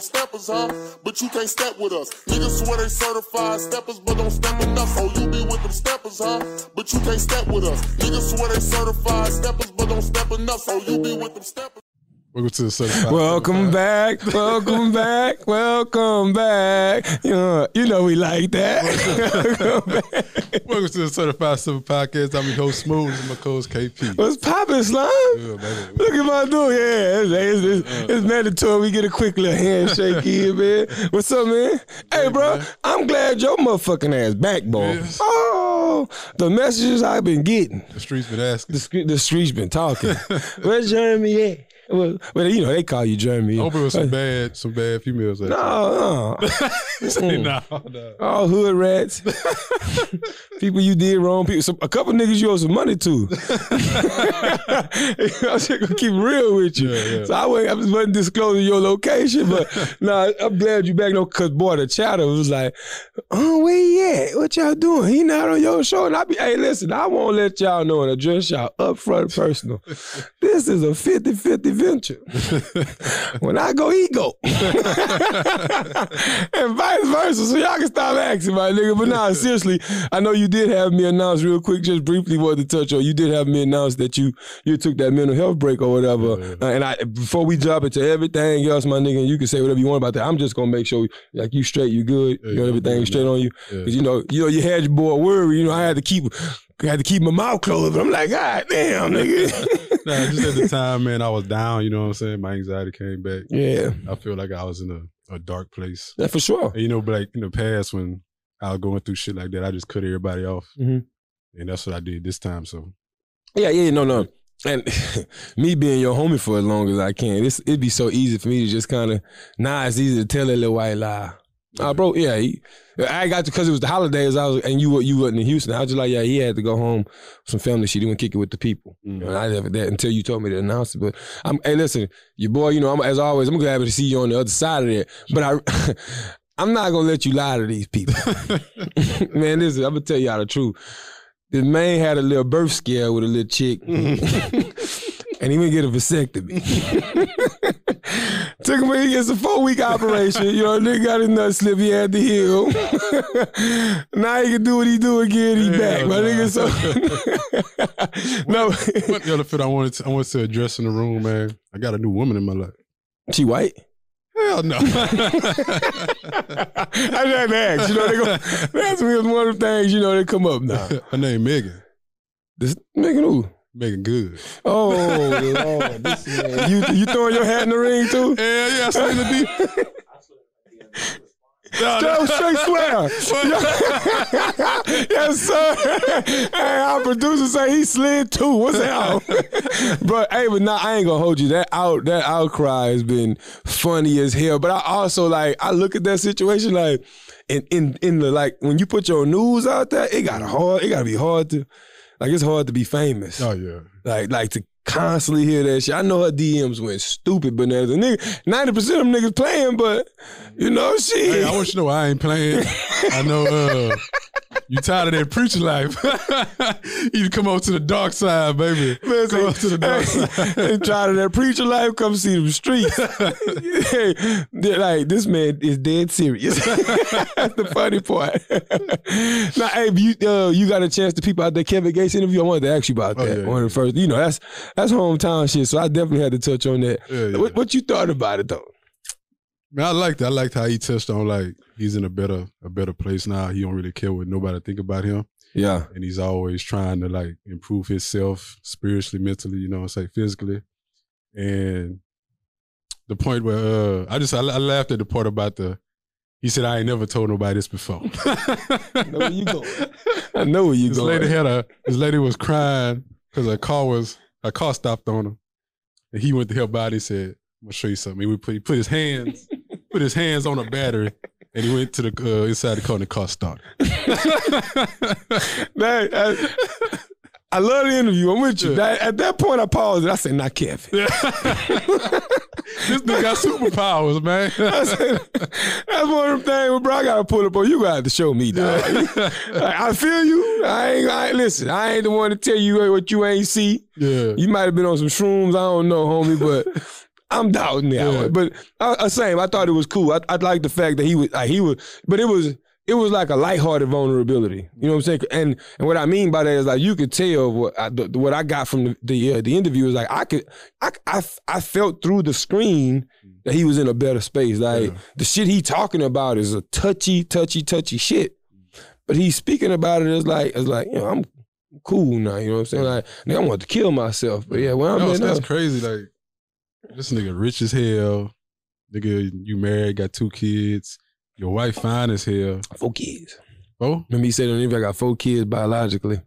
them steppers, huh? But you can't step with us. Niggas swear they certified steppers, but don't step enough. Oh, you be with them steppers, huh? But you can't step with us. Niggas swear they certified steppers, but don't step enough. Oh, you be with them steppers. Welcome to the certified. Welcome back, welcome back, welcome back. You know, you know we like that. welcome back. Welcome to the Certified Steppaz Podcast. I'm your host Smooth and my co-host KP. What's poppin', Slime? Yeah. Look at my dude. Yeah, it's, it's, it's, it's mandatory. We get a quick little handshake here, man. What's up, man? Hey, bro, man. I'm glad your motherfucking ass back, boy. Yes. Oh, the messages I've been getting. The streets been asking. The, the streets been talking. Where's Jeremy at? Well, well, you know they call you Jeremy. I hope it was some uh, bad, some bad females. Like No, no. Say, mm. nah, nah. All hood rats. people you did wrong. People, some, a couple niggas you owe some money to. I'm just gonna keep real with you. Yeah, yeah. So I wasn't, I just wasn't disclosing your location, but nah, I'm glad you back. No, cause boy, the chatter was like, "Oh, where he at? What y'all doing? He not on your show." And I be, hey, listen, I won't let y'all know and address y'all upfront personal. this is a 50-50 venture. when I go, he go. and vice versa. So y'all can stop asking, my nigga. But nah, seriously, I know you did have me announce real quick, just briefly wanted to touch on. You did have me announce that you you took that mental health break or whatever. Uh, and I before we jump into everything else, my nigga, you can say whatever you want about that. I'm just gonna make sure like you straight, you good, Yeah, you know everything straight on you. Yeah. Cause you know, you know, you had your boy worry. You know, I had to keep. I had to keep my mouth closed, but I'm like, God damn, nigga. Nah, just at the time, man, I was down. You know what I'm saying? My anxiety came back. yeah, I feel like I was in a, a dark place. that for sure. And you know, but like in the past when I was going through shit like that, I just cut everybody off. Mhm. And that's what I did this time. So Yeah, yeah, no, no. And me being your homie for as long as I can, it's, it'd be so easy for me to just kind of, nah, it's easy to tell that little white lie. Ah, bro, yeah, he, I got to because it was the holidays. I was and you were you wasn't in Houston. I was just like, yeah, he had to go home, some family shit. He wouldn't kick it with the people. Know, and I never that until you told me to announce it. But I'm, hey, listen, your boy, you know, I'm, as always, I'm glad to see you on the other side of that. But I, I'm not gonna let you lie to these people. Man, listen, I'm gonna tell y'all the truth. The man had a little birth scare with a little chick, and he went get a vasectomy. Took him, he gets a four week operation. You know, nigga got his nut slip, he had to heal. now he can do what he do again, he Hell back, my nah. nigga. So, no, what the other fit I wanted to, I wanted to address in the room, man. I got a new woman in my life. she white. Hell no. I just had to ask. You know, they go, that's one of the things, you know, they come up now. Her name Meagan. This nigga who? Meagan Good. Oh, Lord. This man. You, you throwing your hat in the ring too? Yeah, yeah, I seen the D. Straight, straight swear. yes, sir. hey, our producer say he slid too. What's that? but hey, but nah, I ain't gonna hold you. That out that outcry has been funny as hell. But I also like I look at that situation like in in in the like when you put your news out there, it got hard. It gotta be hard to like it's hard to be famous. Oh yeah. Like, like to constantly hear that shit. I know her DMs went stupid bananas. Nigga, ninety percent of them niggas playing, but you know, shit. Hey, I want you to know I ain't playing. I know uh you tired of that preacher life. you come over to the dark side, baby. Man, come over to the dark side. Try to that preacher life, come see them streets. hey, like this man is dead serious. That's the funny part. now, hey, you uh, you got a chance to peep out that Kevin Gates interview. I wanted to ask you about that. Oh, that. yeah, One of the first, you know, that's that's hometown shit. So I definitely had to touch on that. Yeah, yeah. What, what you thought about it though? Man, I liked. I liked how he touched on like he's in a better a better place now. He don't really care what nobody think about him. Yeah. And he's always trying to like improve himself spiritually, mentally, you know, I say physically. And the point where uh I just I, I laughed at the part about the he said I ain't never told nobody this before. I know where you going. I know where you this going. lady had a this lady was crying because her car was her car stopped on her. And he went to help out. He said, I'm gonna show you something. He put he put his hands put his hands on a battery and he went to the uh, inside the car and the car started. Man, I, I love the interview. I'm with you. Yeah. At that point, I paused and I said, "Not Kevin." this dude got superpowers, man. Said, That's one of them things, bro. I gotta pull up on you. Got to show me, dog. Like, I feel you. I ain't. I ain't listen. I ain't the one to tell you what you ain't see. yeah. You might have been on some shrooms. I don't know, homie, but I'm doubting that Yeah. one. But uh, uh, same, I thought it was cool. I, I like the fact that he was like he was, but it was it was like a lighthearted vulnerability. You know what I'm saying? And and what I mean by that is like you could tell what I, the, what I got from the the, uh, the interview is like I could I, I I felt through the screen that he was in a better space. Like Yeah. the shit he talking about is a touchy, touchy, touchy shit. But he's speaking about it as like as like, you know, I'm cool now, you know what I'm saying? Like, nigga, I want to kill myself. But yeah, well I'm No, that's crazy. Like this nigga rich as hell. Nigga, you married, got two kids. Your wife fine as hell. four kids. Oh, Remember he said on the interview I got four kids biologically.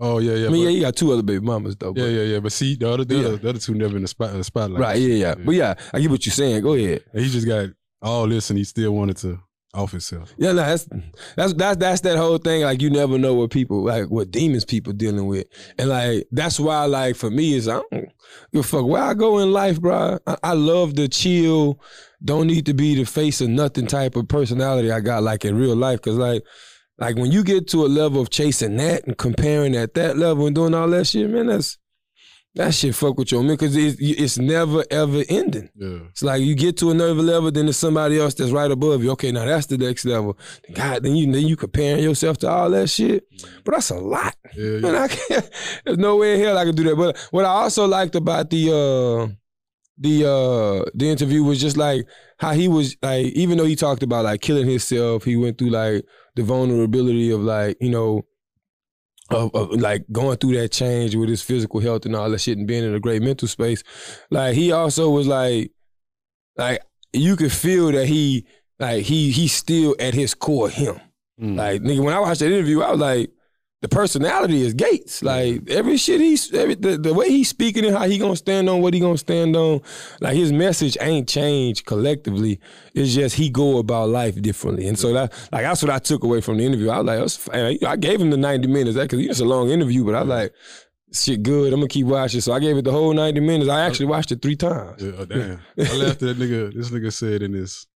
oh yeah, yeah. I mean, yeah, he got two other baby mamas though. yeah, yeah, yeah. But see, the other, the, Yeah. other, the other two never in the spot, in the spotlight. Right, yeah, yeah. But yeah, I get what you're saying. Go ahead. And he just got all this, and he still wanted to off himself. Yeah, no, that's mm-hmm. that's that's that's that whole thing. Like you never know what people like what demons people dealing with, and like that's why like for me is I don't give a fuck where I go in life, bro. I, I love the chill, don't need to be the face of nothing type of personality I got like in real life. Cause like like when you get to a level of chasing that and comparing at that level and doing all that shit, man, that's that shit fuck with your man because it's, it's never ever ending. Yeah, It's like you get to another level, then there's somebody else that's right above you. Okay, now that's the next level. God, then you then you comparing yourself to all that shit. But that's a lot. yeah, yeah. Man, I can't, there's no way in hell I could do that. But what I also liked about the uh the uh the interview was just like how he was like, even though he talked about like killing himself, he went through like the vulnerability of like, you know, of, of like going through that change with his physical health and all that shit and being in a great mental space. Like he also was like like you could feel that he like he he's still at his core him. Mm. Like nigga, when I watched that interview, I was like, the personality is Gates. Like every shit he's every the, the way he's speaking and how he gonna stand on what he gonna stand on. Like his message ain't changed collectively. It's just he go about life differently. And so that like that's what I took away from the interview. I was like. I gave him the ninety minutes because it's a long interview, but I was like. Shit, good. I'm gonna keep watching. So I gave it the whole 90 minutes. I actually watched it three times. Yeah, oh, damn. I laughed at that nigga. This nigga said in his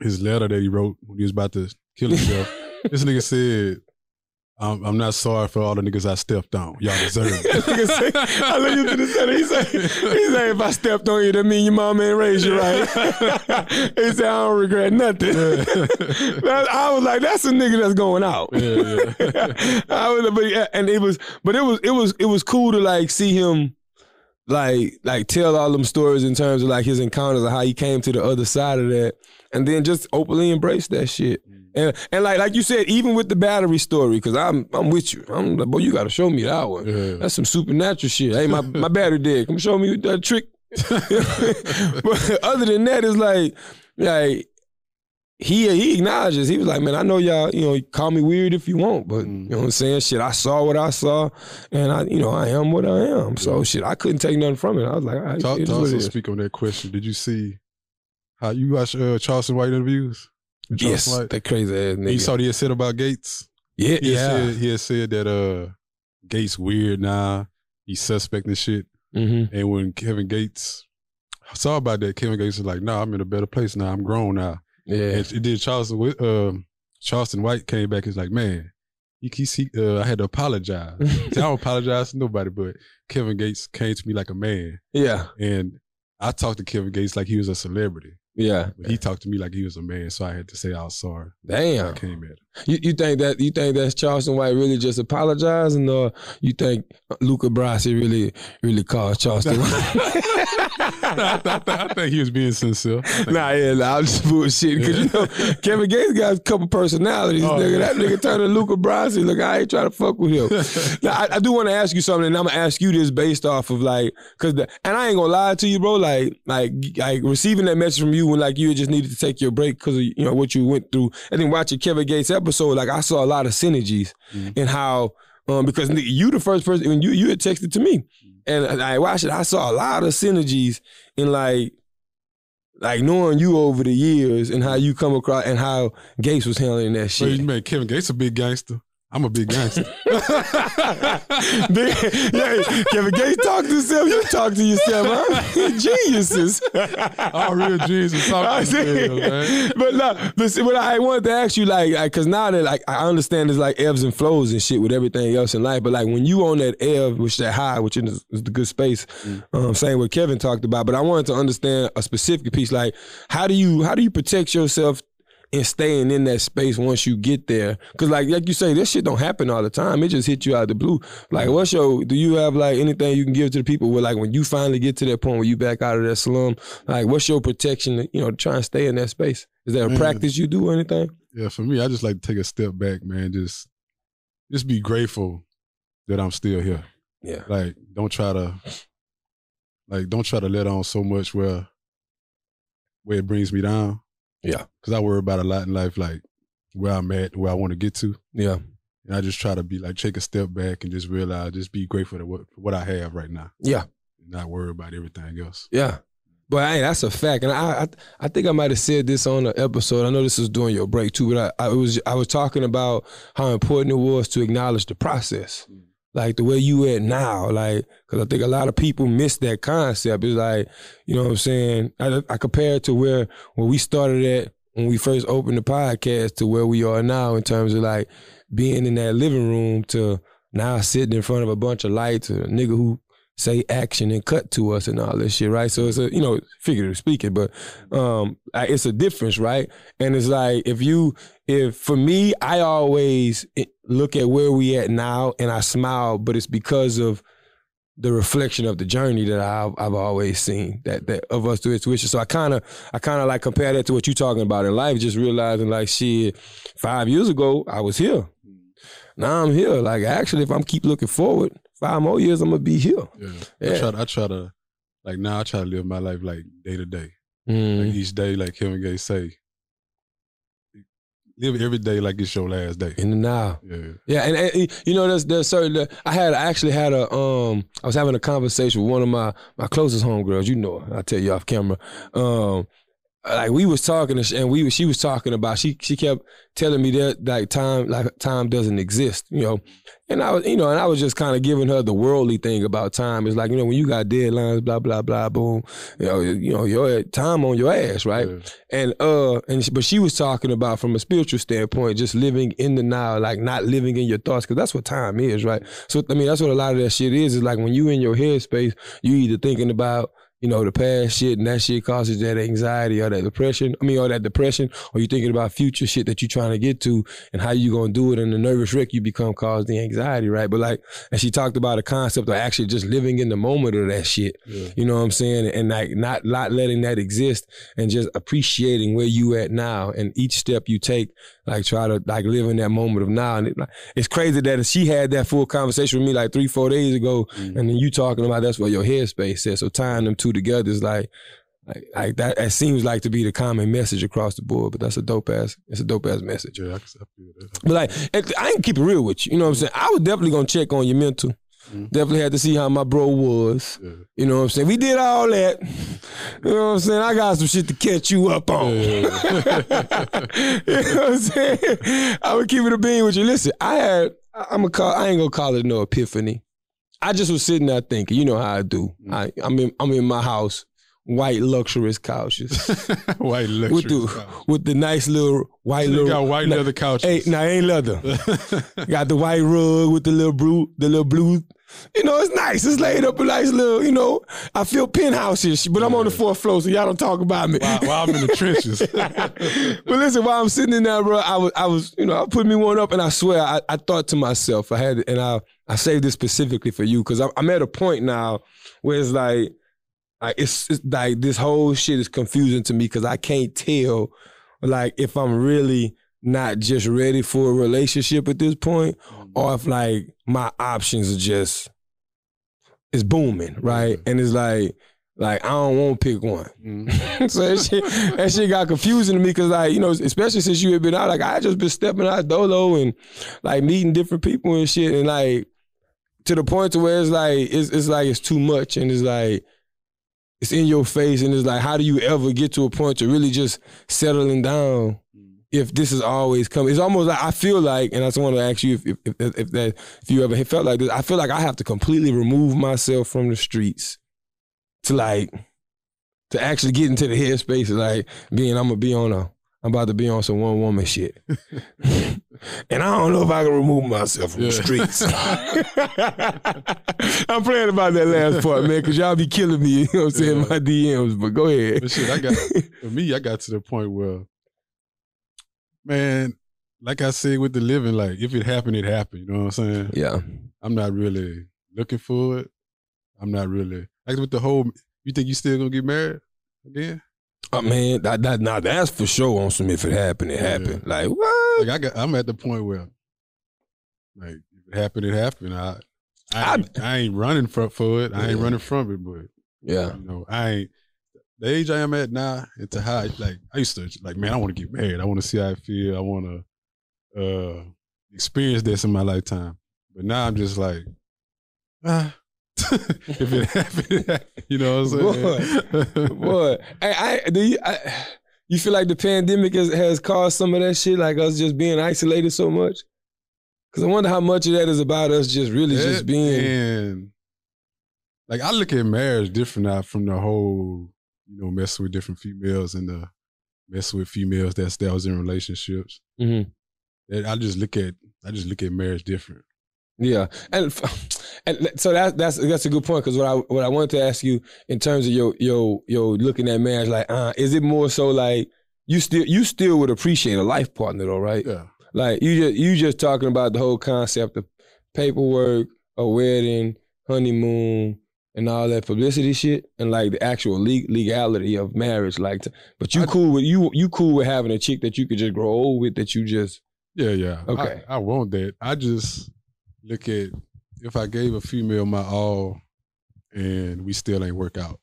his letter that he wrote when he was about to kill himself. this nigga said, I'm, "I'm not sorry for all the niggas I stepped on. Y'all deserve it." I look into the center. He say, he say, if I stepped on you, that mean your mom ain't raised you right. he said, I don't regret nothing. That- I was like, that's a nigga that's going out. Yeah, yeah. I was, but yeah, and it was, but it was, it was, it was cool to like see him, like, like tell all them stories in terms of like his encounters and how he came to the other side of that, and then just openly embrace that shit. And and like like you said, even with the battery story, because I'm I'm with you. I'm like, boy, you got to show me that one. Yeah. That's some supernatural shit. Hey, my my battery dead. Come show me that trick. but other than that, it's like like he he acknowledges. He was like, man, I know y'all. You know, call me weird if you want, but Mm. you know what I'm saying. Shit, I saw what I saw, and I you know I am what I am. So shit, I couldn't take nothing from it. I was like, all right, Talk, it is to what it also speak on that question. Did you see how you watch uh, Charleston White interviews? Yes, that crazy ass nigga. You saw what he had said about Gates. yeah, He yeah. said, he had said that uh, Gates weird now. He's suspecting shit. Mm-hmm. And when Kevin Gates saw about that, Kevin Gates was like, "Nah, I'm in a better place now. I'm grown now." Yeah, And it did Charleston. Um, Charleston White came back. He's like, "Man, he, he, he uh, I had to apologize. I don't apologize to nobody, but Kevin Gates came to me like a man, yeah, and I talked to Kevin Gates like he was a celebrity. Yeah. He talked to me like he was a man, so I had to say I was sorry. Damn. I came at him. You, you think that you think that's Charleston White really just apologizing, or you think Luca Brasi really really called Charleston White? I, I, I think he was being sincere. Nah, yeah, nah, I'm just bullshitting because you know Kevin Gates got a couple personalities. Oh, nigga, yeah. that nigga turned to Luca Brasi. Look, I ain't trying to fuck with him. now, I, I do want to ask you something, and I'm gonna ask you this based off of like, cause the, and I ain't gonna lie to you, bro. Like, like, like receiving that message from you when like you just needed to take your break because of you know what you went through, and then watching Kevin Gates episode, like I saw a lot of synergies Mhm. in how, um, because you the first person when you you had texted to me, and uh, I watched it. I saw a lot of synergies in like. Like knowing you over the years and how you come across and how Gates was handling that shit. man, Kevin Gates a big gangster. I'm a big gangster. Big- yeah, Kevin Gates talk to himself. You talk to yourself, huh? Geniuses. All real geniuses talk to themselves, man. But no, but what I wanted to ask you, like, because now that like I understand there's like ebbs and flows and shit with everything else in life, but like when you on that ebb, which that high, which is, is the good space, um, saying what Kevin talked about. But I wanted to understand a specific piece, like how do you how do you protect yourself and staying in that space once you get there. Cause like like you say, this shit don't happen all the time. It just hit you out of the blue. Like what's your do you have like anything you can give to the people where like when you finally get to that point where you back out of that slum, like what's your protection, you know, to try and stay in that space? Is there a Man. practice you do or anything? Yeah, for me, I just like to take a step back, man. Just just be grateful that I'm still here. Yeah. Like, don't try to like don't try to let on so much where where it brings me down. Yeah. Cause I worry about a lot in life, like where I'm at, where I want to get to. Yeah. And I just try to be like take a step back and just realize, just be grateful to what for what I have right now. Yeah. And not worry about everything else. Yeah. But hey, that's a fact, and I, I I think I might have said this on an episode. I know this is during your break too, but I, I was I was talking about how important it was to acknowledge the process, mm. Like the way you at now, like because I think a lot of people miss that concept. It's like you know what I'm saying. I, I compare it to where where we started at when we first opened the podcast to where we are now in terms of like being in that living room to now sitting in front of a bunch of lights, a nigga who say action and cut to us and all this shit, right? So it's a you know figurative speaking, but um, it's a difference, right? And it's like if you if for me, I always look at where we at now and I smile, but it's because of the reflection of the journey that I've, I've always seen that that of us through intuition. So I kind of I kind of like compare that to what you're talking about in life, just realizing like shit, five years ago I was here. Now I'm here. Like actually, if I'm keep looking forward, five more years I'm gonna be here. Yeah. Yeah. I try to I try to like now I try to live my life like day to day. Mm. Like each day, like Kevin Gates say, live every day like it's your last day. In the now. Yeah. Yeah, and, and, you know, there's there's certain. I had I actually had a um. I was having a conversation with one of my my closest homegirls. You know, her. I'll tell you off camera. Um, like we was talking and, we she was talking about she she kept telling me that like time like time doesn't exist. You know, and I was you know and I was just kind of giving her the worldly thing about time. It's like you know when you got deadlines, blah blah blah, boom. You know, you know your time on your ass, right? Yeah. And uh, and she, but she was talking about from a spiritual standpoint, just living in the now, like not living in your thoughts, because that's what time is, right? So I mean, that's what a lot of that shit is. Is like when you in your headspace, you either thinking about you know the past shit, and that shit causes that anxiety or that depression. I mean, or that depression, or you thinking about future shit that you're trying to get to, and how you gonna do it, and the nervous wreck you become cause the anxiety, right? But like, and she talked about a concept of actually just living in the moment of that shit. Yeah. You know what I'm saying? And like not not letting that exist and just appreciating where you at now and each step you take, like try to like live in that moment of now. And it, like, it's crazy that she had that full conversation with me like three, four days ago, Mm-hmm. and then you talking about that's what your headspace is. So tying them two together is like like, like that it seems like to be the common message across the board, but that's a dope ass it's a dope ass message. Yeah, I can I that. But like, I ain't keep it real with you. You know what I'm saying? I was definitely gonna check on your mental. Definitely had to see how my bro was. Yeah. You know what I'm saying? We did all that. You know what I'm saying? I got some shit to catch you up on. Yeah. you know what I'm saying? I would keep it a bean with you. Listen, I had I'm a call I ain't gonna call it no epiphany. I just was sitting there thinking, you know how I do. Mm. I, I'm in I'm in my house, white luxurious couches. white luxury. with the with the nice little white They little got white leather couches. Hey, nah, ain't leather. Got the white rug with the little blue, the little blue. You know, it's nice. It's laid up a nice little, you know. I feel penthouses, but I'm on the fourth floor, so y'all don't talk about me. while, while I'm in the trenches. but listen, while I'm sitting in there, bro, I was, I was, you know, I put me one up, and I swear, I, I thought to myself, I had, and I, I saved this specifically for you because I'm at a point now where it's like, like it's, it's like this whole shit is confusing to me because I can't tell, like, if I'm really not just ready for a relationship at this point, or mm-hmm. if like my options are just, it's booming, right? And it's like, like I don't want to pick one. Mhm. so that shit, that shit got confusing to me because, like, you know, especially since you had been out, like, I just been stepping out dolo and like meeting different people and shit, and like to the point to where it's like it's it's like it's too much, and it's like it's in your face, and it's like, how do you ever get to a point to really just settling down if this is always coming. It's almost like I feel like, and I just want to ask you if if, if, if that if you ever felt like this. I feel like I have to completely remove myself from the streets to like to actually get into the headspace of like being I'm gonna be on a I'm about to be on some one woman shit. and I don't know if I can remove myself from the streets. I'm playing about that last part, man, because y'all be killing me, you know what I'm saying, Yeah. my DMs. But go ahead. But shit, I got for me, I got to the point where, man, like I said with the living, like if it happened, it happened. You know what I'm saying? Yeah. I'm not really looking for it. I'm not really like with the whole. You think you still gonna get married again? Oh man, that, that now that's for sure on some if it happened, it Yeah. happened. Like what? Like I got, I'm at the point where, like, if it happened, it happened. I, I, ain't, I ain't running for for it. I ain't Yeah. running from it, but Yeah. you know, I ain't. The age I am at now, it's a high. Like I used to, like, man, I want to get married. I want to see how I feel. I want to uh experience this in my lifetime. But now I'm just like, ah, if it happened, you know what I'm saying? Boy, I, I do you I, you feel like the pandemic has, has caused some of that shit, like us just being isolated so much? Because I wonder how much of that is about us just really just being. and like I look at marriage different now from the whole, you know, messing with different females and the messing with females that's that was in relationships. Mhm. That I just look at I just look at marriage different. Yeah, and and so that that's that's a good point because what I what I wanted to ask you in terms of your your your looking at marriage, like, uh, is it more so like you still you still would appreciate a life partner though, right? Yeah. Like you just you just talking about the whole concept of paperwork, a wedding, honeymoon, and all that publicity shit, and like the actual le- legality of marriage. Like, t- but you I- cool with you you cool with having a chick that you could just grow old with that you just Yeah, yeah. Okay. I, I want that. I just look at if I gave a female my all and we still ain't work out,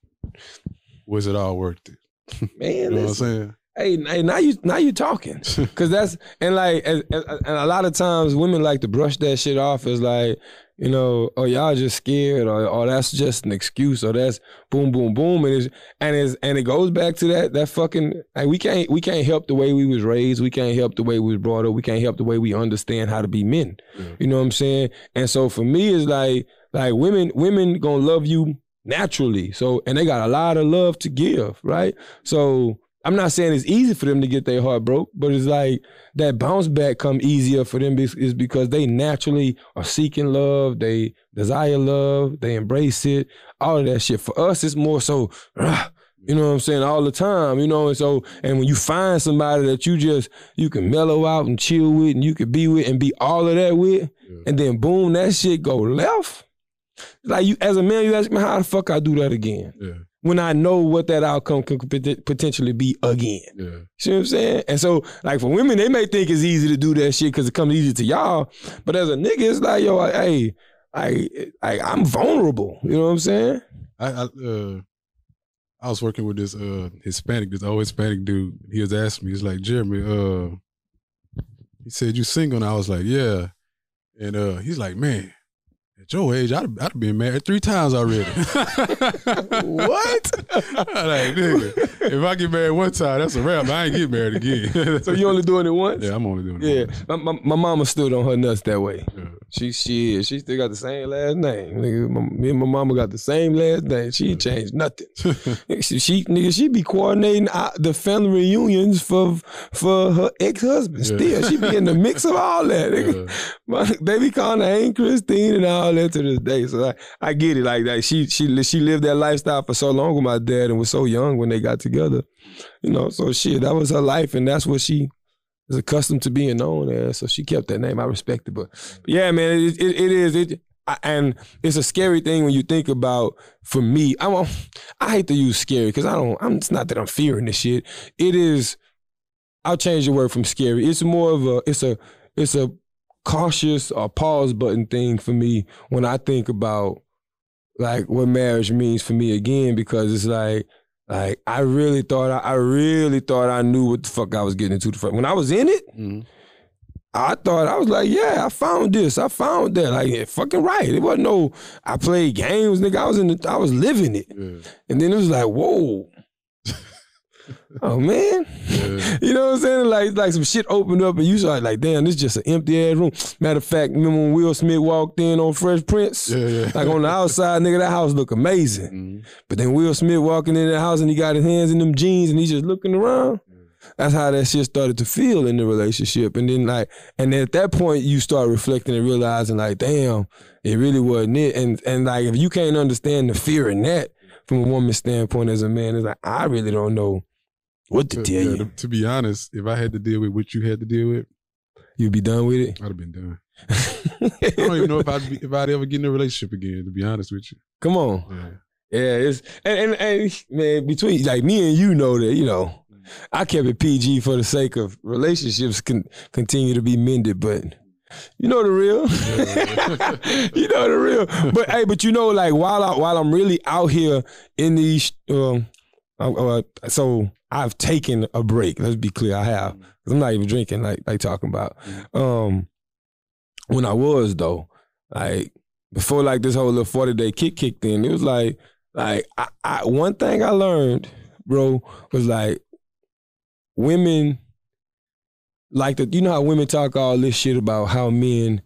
was it all worth it? man. You know what I'm saying? Hey, hey, now you now you talking, cause that's and like and, and a lot of times women like to brush that shit off as like you know oh y'all just scared or or that's just an excuse or that's boom boom boom. And it's and it's and it goes back to that that fucking like we can't we can't help the way we was raised. We can't help the way we was brought up. We can't help the way we understand how to be men. Yeah. you know what I'm saying? And so for me it's like like women women gonna love you naturally. So and they got a lot of love to give right? So I'm not saying it's easy for them to get their heart broke, but it's like that bounce back come easier for them is because they naturally are seeking love, they desire love, they embrace it, all of that shit. For us, it's more so, you know what I'm saying, all the time, you know. And so, and when you find somebody that you just you can mellow out and chill with, and you can be with and be all of that with, Yeah. and then boom, that shit go left. Like you, as a man, you ask me how the fuck I do that again Yeah, when I know what that outcome could potentially be again. yeah. See what I'm saying? And so, like for women, they may think it's easy to do that shit because it comes easy to y'all. But as a nigga, it's like, yo, I, hey, I, I, I'm vulnerable. You know what I'm saying? I, I uh I was working with this uh Hispanic, this old Hispanic dude. He was asking me, he's like, Jeremy, uh he said, You single? And I was like, Yeah. And uh he's like, Man, at your age, I'd have, I'd have been married three times already. What? Like, nigga, if I get married one time, that's a wrap. I ain't get married again. So you only doing it once? Yeah, I'm only doing Yeah, it. my, my, my mama stood on her nuts that way. Yeah. She she she still got the same last name. Nigga, my, me and my mama got the same last name. She ain't changed nothing. she, she nigga, she be coordinating uh, the family reunions for for her ex husband. Yeah. Still, she be in the mix of all that. Nigga. Yeah. My, they be calling her Aunt Christine and all that to this day. So I, I get it like that. She she she lived that lifestyle for so long with my dad and was so young when they got together. You know, so shit, that was her life and that's what she is accustomed to being known as. So she kept that name. I respect it. But, yeah, man, it, it, it is. It I, and it's a scary thing when you think about. For me, I won't, I hate to use scary because I don't. I'm. It's not that I'm fearing this shit. It is. I'll change the word from scary. It's more of a. It's a. It's a cautious or pause button thing for me when I think about like what marriage means for me again because it's like like I really thought I, I really thought I knew what the fuck I was getting into the first when I was in it Mhm. I thought I was like yeah I found this I found that like yeah, fucking right it wasn't no I played games nigga I was in the, I was living it Yeah. and then it was like whoa oh man. Yeah. You know what I'm saying? Like like some shit opened up and you start like, damn, this is just an empty ass room. Matter of fact, remember when Will Smith walked in on Fresh Prince? Yeah, yeah. Like on the outside, nigga, that house look amazing. Mhm. But then Will Smith walking in the house and he got his hands in them jeans and he's just looking around. That's how that shit started to feel in the relationship. And then like, and then at that point you start reflecting and realizing like, damn, it really wasn't it. And and like if you can't understand the fear in that from a woman's standpoint as a man, it's like, I really don't know what to To- tell yeah, you. to, to be honest, if I had to deal with what you had to deal with, You'd be done with it. I'd have been done. I don't even know if I'd be, if I'd ever get in a relationship again. To be honest with you, Come on. yeah. Yeah, it's and, and and man, between like me and you know that, you know, I kept it PG for the sake of relationships can continue to be mended, but you know the real. you know the real. But hey, but you know, like while I while I'm really out here in these um uh, uh, so I've taken a break. Let's be clear, I have. 'Cause I'm not even drinking like like talking about. Um when I was though, like before like this whole little 40 day kick kicked in, it was like like I, I one thing I learned, bro, was like women like the you know how women talk all this shit about how men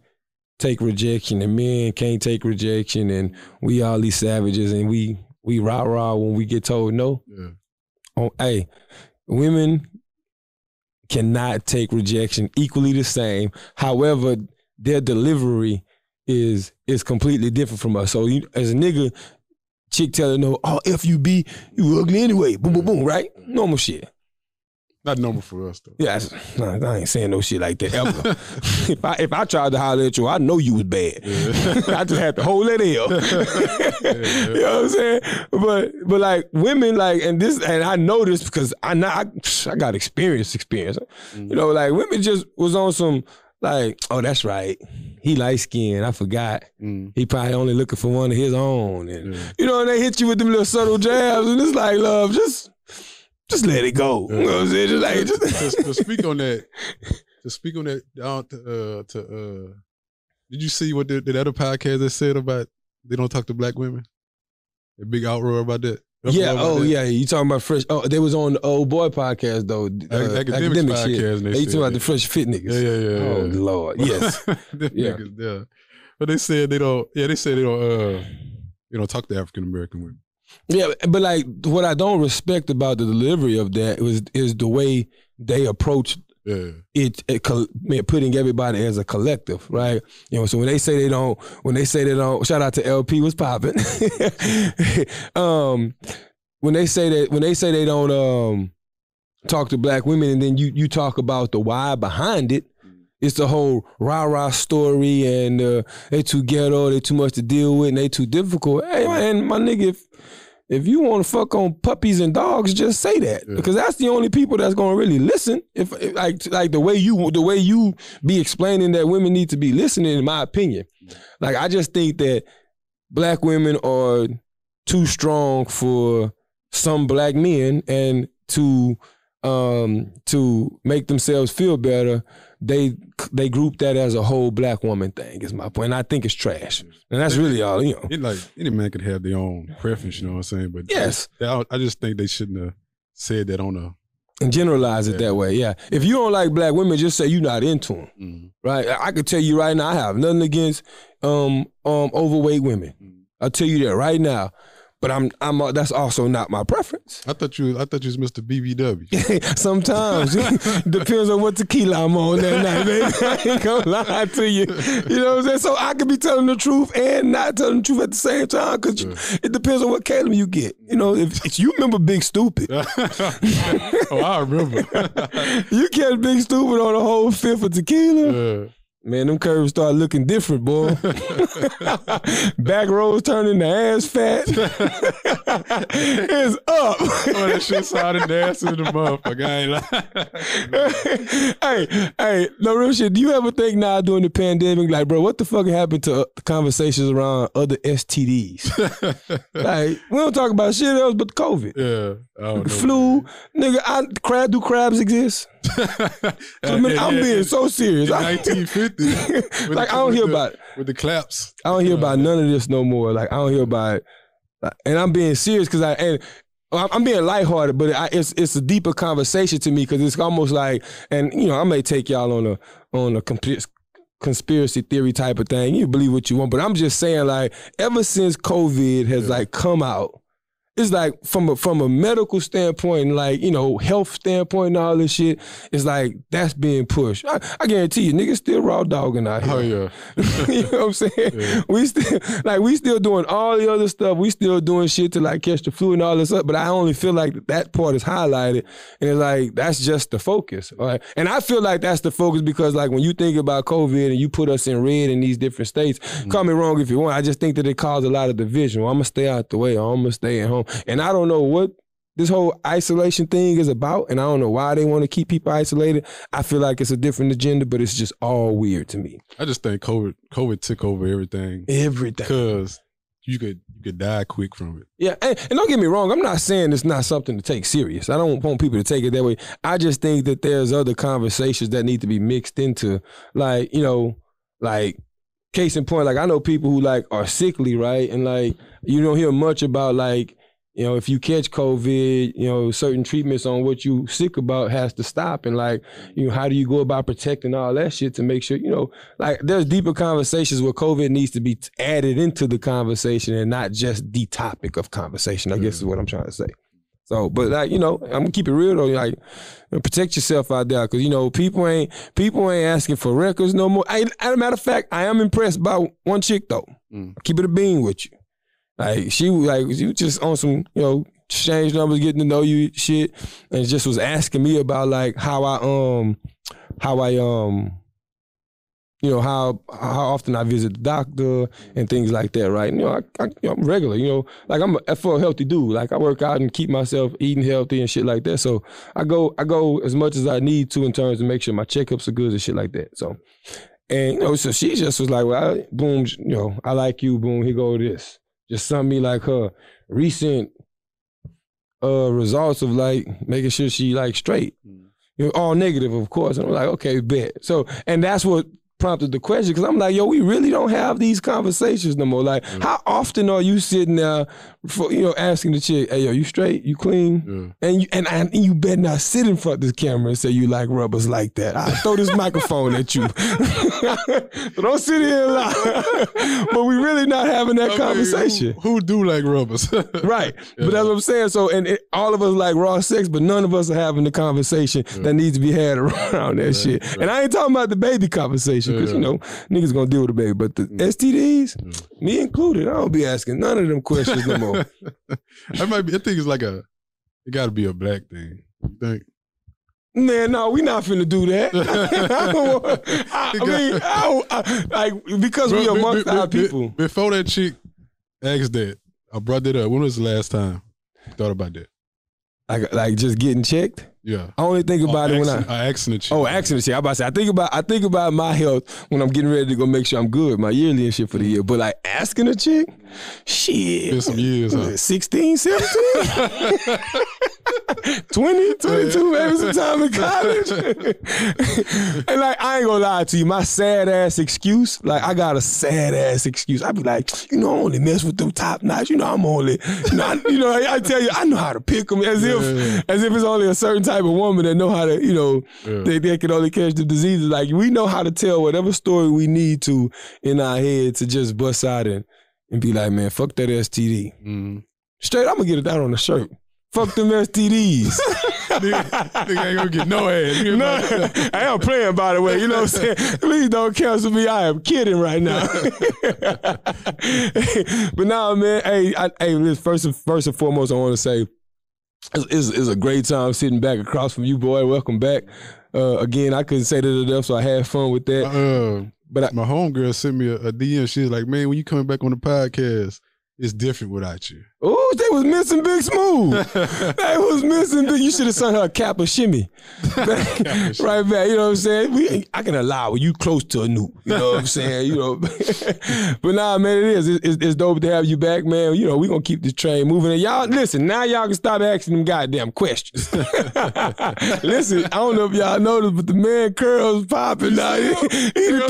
take rejection and men can't take rejection and we all these savages and we we rah rah when we get told no. yeah. Oh, hey, women cannot take rejection equally the same. However, their delivery is is completely different from us. So you, as a nigga, chick tell her no, oh if you be you ugly anyway. Boom boom boom, mm. right? Normal shit. Not normal for us though. Yeah, nah, I ain't saying no shit like that ever. if I if I tried to holler at you, I know you was bad. I just had to hold that L. you know what I'm saying? But but like women like and this and I know this because I know I, I got experience experience. You know, like women just was on some like, oh that's right. He light skinned. I forgot. Mm. He probably only looking for one of his own. And Yeah. you know, and they hit you with them little subtle jabs, and it's like, love, just just let it go. You know what I'm saying? Just like just, to, to speak on that, to speak on that, uh, to, uh, to uh, did you see what the, the other podcast that said about they don't talk to black women? A big outroar about that. Yeah, oh that? yeah, you talking about fresh? Oh, they was on the old boy podcast though. uh, Academics academic podcast, shit. and they They you said talking about that. the fresh fit niggas? Yeah, yeah, yeah. Oh yeah. lord, yes. Yeah. niggas, yeah. But they said they don't. Yeah, they said they don't. Uh, they don't talk to African American women. Yeah, but like what I don't respect about the delivery of that was is the way they approach Yeah, it, it man, putting everybody as a collective, right? You know, so when they say they don't, when they say they don't, shout out to LP, was popping? um, when they say that, when they say they don't um talk to black women, and then you you talk about the why behind it. It's the whole rah rah story, and uh, they too ghetto, they too much to deal with, and they too difficult. Hey man, my nigga, if if you want to fuck on puppies and dogs, just say that Yeah. because that's the only people that's gonna really listen. If if- like like the way you the way you be explaining that women need to be listening, in my opinion, like I just think that black women are too strong for some black men, and to um to make themselves feel better, they they group that as a whole black woman thing. Is my point. And I think it's trash, and that's really all you know. it, like any man could have their own preference. You know what I'm saying? But Yes. I, I just think they shouldn't have said that on a. and generalize it Yeah. that way. Yeah. If you don't like black women, just say you're not into them. Mm, Right. I could tell you right now, I have nothing against um um overweight women. mm. I'll tell you that right now. But I'm I'm uh, that's also not my preference. I thought you. I thought you was Mr. BBW. Sometimes depends on what tequila I'm on that night, baby. I ain't gonna lie to you. You know what I'm saying? So I could be telling the truth and not telling the truth at the same time because it depends on what Caleb you get. You know, if, if you remember Big Stupid, oh, I remember. you catch Big Stupid on a whole fifth of tequila. Yeah. Man, them curves start looking different, boy. Back rows turning to ass fat. it's up. Oh, that shit sounded nasty in the motherfucker. I ain't lying. hey, hey, no real shit. Do you ever think now during the pandemic, like, bro, what the fuck happened to uh, conversations around other STDs? like, we don't talk about shit else but COVID. yeah. I don't know, Flu, nigga, I, crab, do crabs exist? Man. I mean, I'm Yeah, being yeah. so serious. In 1950. like, the- I don't hear the- about it. with the claps. I don't hear about none of this no more. Like I don't hear about it. Like, And I'm being serious because I and I'm being lighthearted, but I, it's it's a deeper conversation to me because it's almost like, and you know, I may take y'all on a on a conspiracy theory type of thing. You believe what you want, but I'm just saying, like, ever since COVID has like come out, it's like from a from a medical standpoint, like you know, health standpoint, and all this shit. It's like that's being pushed. I, I guarantee you, niggas still raw dogging out here. Oh yeah. you know what I'm saying? We still like we still doing all the other stuff. We still doing shit to like catch the flu and all this up. But I only feel like that part is highlighted, and it's like that's just the focus. Right? And I feel like that's the focus because like when you think about COVID and you put us in red in these different states, mm. call me wrong if you want. I just think that it caused a lot of division. Well, I'm gonna stay out the way. I'm gonna stay at home, and I don't know what. This whole isolation thing is about, and I don't know why they want to keep people isolated. I feel like it's a different agenda, but it's just all weird to me. I just think COVID COVID took over everything Everything. because you could you could die quick from it. Yeah, and, and don't get me wrong. I'm not saying it's not something to take serious. I don't want people to take it that way. I just think that there's other conversations that need to be mixed into, like you know, like case in point. Like I know people who like are sickly, right, and like you don't hear much about like you know if you catch COVID, you know certain treatments on what you sick about has to stop, and like you know how do you go about protecting all that shit to make sure you know like there's deeper conversations where COVID needs to be added into the conversation and not just the topic of conversation. I guess is what I'm trying to say. So, but like you know, I'm gonna keep it real though. Like, protect yourself out there, cause you know people ain't people ain't asking for records no more. I, as a matter of fact, I am impressed by one chick though. Mm. Keep it a bean with you. Like she was like you just on some you know exchange numbers, getting to know you shit, and just was asking me about like how I um how I um you know how how often I visit the doctor and things like that, right? You know, I, I you know, I'm regular. You know, like I'm a, for a healthy dude. Like I work out and keep myself eating healthy and shit like that. So I go I go as much as I need to in terms of make sure my checkups are good and shit like that. So and you know, so she just was like, well, I, boom, you know, I like you, boom, here go this. Just sent me like her recent uh results of like making sure she like straight. You know, all negative, of course. And I'm like, okay, bet. So, and that's what prompted the question because I'm like, yo, we really don't have these conversations no more. Like, mm. how often are you sitting there, for, you know, asking the chick, hey, yo, you straight, you clean, Yeah. and you and, and you better not sit in front of this camera and say you like rubbers like that. I throw this microphone at you. so don't sit here and lie. but we really not having that I mean, conversation. who, who do like rubbers? Right. But that's what I'm saying. So, and it, all of us like raw sex, but none of us are having the conversation that mm. needs to be had around that shit. And I ain't talking about the baby conversation because, Yeah. you know, niggas gonna deal with the baby. But the mm. STDs, mm. me included, I don't be asking none of them questions no more. I might be. I think it's like a. It got to be a black thing. You think? Man, no, we not finna do that. I, don't I, I mean, I, I, like because we Bro, be- amongst be- our be- people. Before that chick asked that, I brought that up. When was the last time you thought about that? Like, like just getting checked. Yeah. I only think oh, about oh, it when accent, I. Oh, I the. Oh, accident shit. I about to say. I think about I think about my health when I'm getting ready to go make sure I'm good, my yearly and shit for the mm. year. But like asking a chick, shit. Been some years, huh? 16, 17, 20, 22, maybe some time in college. and like, I ain't gonna lie to you, my sad ass excuse, like, I got a sad ass excuse. I'd be like, you know, I only mess with them top notch. You know, I'm only, you know, I, you know, I, I tell you, I know how to pick them as if, Yeah. as if it's only a certain type of woman that know how to, you know, Yeah. they, they can only catch the diseases. Like, we know how to tell whatever story we need to in our head to just bust out and, and be like, man, fuck that STD. Mm. Straight, I'm gonna get it down on the shirt. Fuck them STDs. nigga, nigga ain't gonna get no ass. No. I am playing by the way. You know what I'm saying? Please don't cancel me. I am kidding right now. but now, man, hey, I, hey, first and first and foremost, I want to say it's, it's, it's a great time sitting back across from you, boy. Welcome back. Uh, again, I couldn't say that enough, so I had fun with that. Uh, But I, my homegirl sent me a, a DM. She was like, "Man, when you coming back on the podcast, it's different without you." Oh, they was missing Big Smooth. they was missing Big. You should have sent her a cap of shimmy. right back. You know what I'm saying? We, I can allow you close to a nuke. You know what I'm saying? You know, but nah, man, it is. It's, it's dope to have you back, man. You know, we gonna keep this train moving. And y'all, listen. Now y'all can stop asking them goddamn questions. listen, I don't know if y'all noticed, but the man curls popping now. He, he,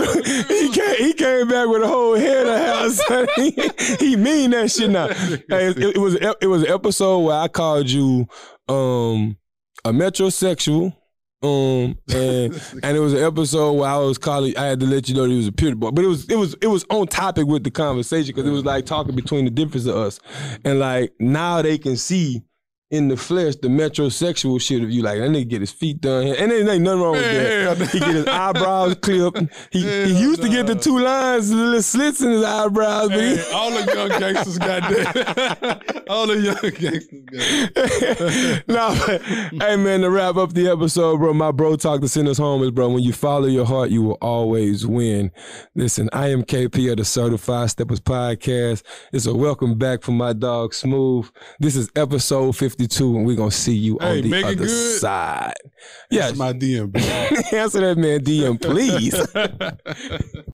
he, came, he came back with a whole head of hair. son. He, he mean that shit now. Hey, it, it was it was an episode where I called you um a metrosexual. Um and and it was an episode where I was calling. I had to let you know that he was a pure boy, but it was it was it was on topic with the conversation because it was like talking between the difference of us, and like now they can see in the flesh the metrosexual shit of you. Like that nigga get his feet done, here. and there ain't nothing wrong with Yeah, that. He get his eyebrows clipped. He he Yeah, used to get the two lines, the little slits in his eyebrows, but he, all the young gangsters got that. all the young gangsters got that. no, but, hey man, to wrap up the episode, bro, my bro talk to send us home is, bro, when you follow your heart, you will always win. Listen, I am KP of the Certified Steppaz Podcast. It's a welcome back for my dog Smooth. This is episode 52, and we're gonna see you Hey, on the other side. Yes, my DM. answer that man DM, please.